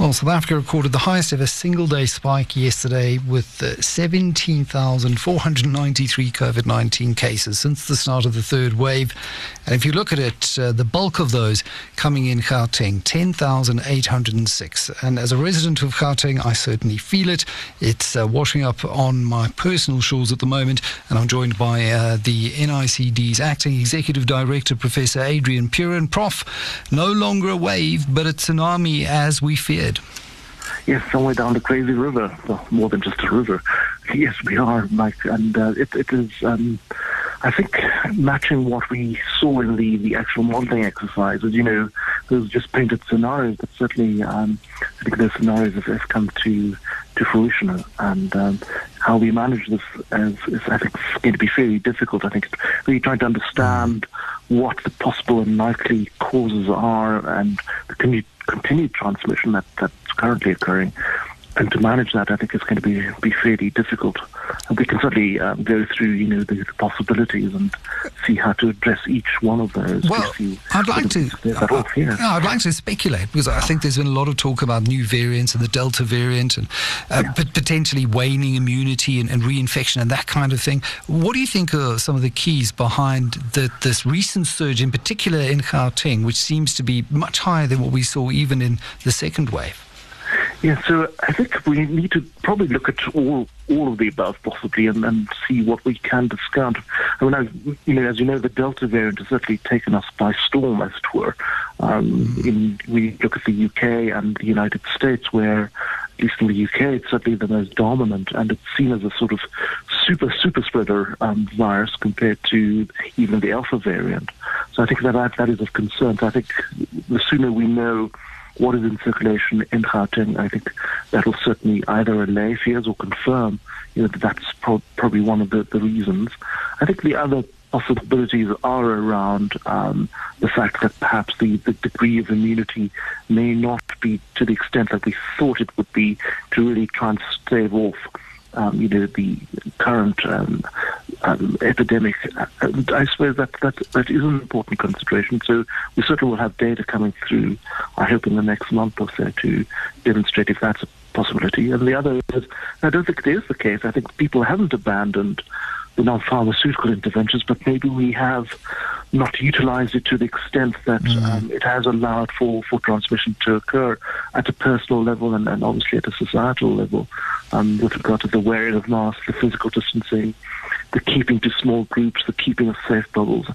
Well, South Africa recorded the highest ever single day spike yesterday with uh, 17,493 COVID 19 cases since the start of the third wave. And if you look at it, uh, the bulk of those coming in Gauteng, 10,806. And as a resident of Gauteng, I certainly feel it. It's uh, washing up on my personal shores at the moment. And I'm joined by uh, the NICD's acting executive director, Professor Adrian Puren. Prof, no longer a wave, but a tsunami as we feared. Yes, somewhere down the crazy river. Well, more than just a river. Yes, we are, Mike, and uh, it, it is. Um, I think matching what we saw in the, the actual modelling exercise, as you know, those just painted scenarios, but certainly um, I think those scenarios have, have come to to fruition, and um, how we manage this is, is, I think, going to be fairly difficult. I think really trying to understand what the possible and likely causes are, and the continued, continued transmission that, that's currently occurring. And to manage that, I think is going to be be fairly difficult. And we can certainly um, go through, you know, the, the, possibilities and see how to address each one of those. Well, I'd like to. Uh, yeah. I'd like to speculate because I think there's been a lot of talk about new variants and the Delta variant and uh, yeah. potentially waning immunity and, and, reinfection and that kind of thing. What do you think are some of the keys behind the, this recent surge, in particular in Gauteng, which seems to be much higher than what we saw even in the second wave? Yeah, so I think we need to probably look at all all of the above possibly and, and see what we can discount. I mean, I, you know, as you know, the Delta variant has certainly taken us by storm, as it were. Um, in, we look at the UK and the United States, where at least in the UK, it's certainly the most dominant, and it's seen as a sort of super super spreader um, virus compared to even the Alpha variant. So I think that that is of concern. So I think the sooner we know what is in circulation in Gauteng, I think that will certainly either allay fears or confirm, you know, that that's pro- probably one of the, the reasons. I think the other possibilities are around um, the fact that perhaps the, the degree of immunity may not be to the extent that we thought it would be to really try and stave off um, you know, the current um, um, epidemic. And I suppose that, that that is an important consideration. So we certainly will have data coming through, I hope, in the next month or so to demonstrate if that's a possibility. And the other is, I don't think it is the case. I think people haven't abandoned the non-pharmaceutical interventions, but maybe we have not utilized it to the extent that mm. um, it has allowed for, for transmission to occur at a personal level and, and obviously at a societal level um, with regard to the wearing of masks, the physical distancing, the keeping to small groups, the keeping of safe bubbles.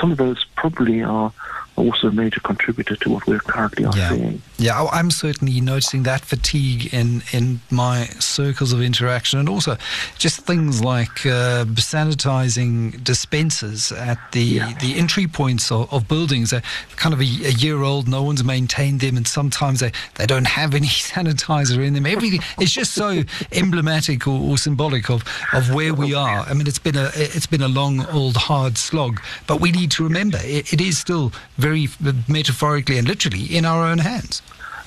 Some of those probably are also a major contributor to what we're currently yeah. seeing. Yeah, I'm certainly noticing that fatigue in, in my circles of interaction, and also just things like uh, sanitizing dispensers at the yeah. the entry points of, of buildings. They're kind of a, a, year old, no one's maintained them, and sometimes they, they don't have any sanitizer in them. Everything it's just so emblematic or, or, symbolic of, of where we are. I mean, it's been a it's been a long, old, hard slog, but we need to remember it, it is still very metaphorically and literally in our own hands.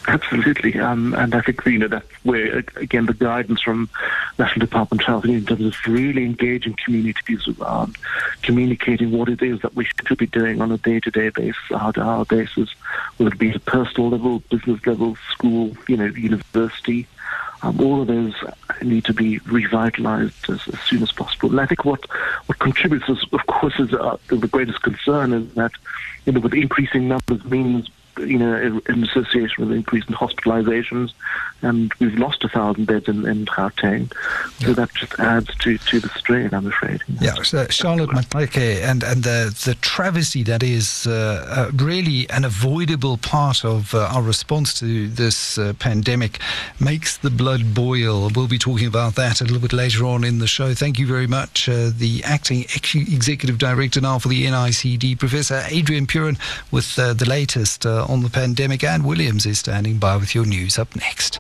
Absolutely, um, and I think you know that's where again the guidance from National Department of Health in terms of really engaging communities around communicating what it is that we should be doing on a day-to-day basis, hour-to-hour basis, whether it be at personal level, business level, school, you know, university. Um, all of those need to be revitalized as, as, soon as possible. And I think what, what contributes, is, of course, is uh, the greatest concern is that, you know, with increasing numbers means you know, in association with increase in hospitalizations, and we've lost a thousand beds in, in Gauteng. So yeah. that just adds to, to the strain, I'm afraid. Yeah, so Charlotte Maxeke, and, and the, the travesty that is uh, uh, really an avoidable part of uh, our response to this uh, pandemic makes the blood boil. We'll be talking about that a little bit later on in the show. Thank you very much, uh, the acting executive director now for the NICD, Professor Adrian Puren, with uh, the latest on the pandemic. Anne Williams is standing by with your news up next.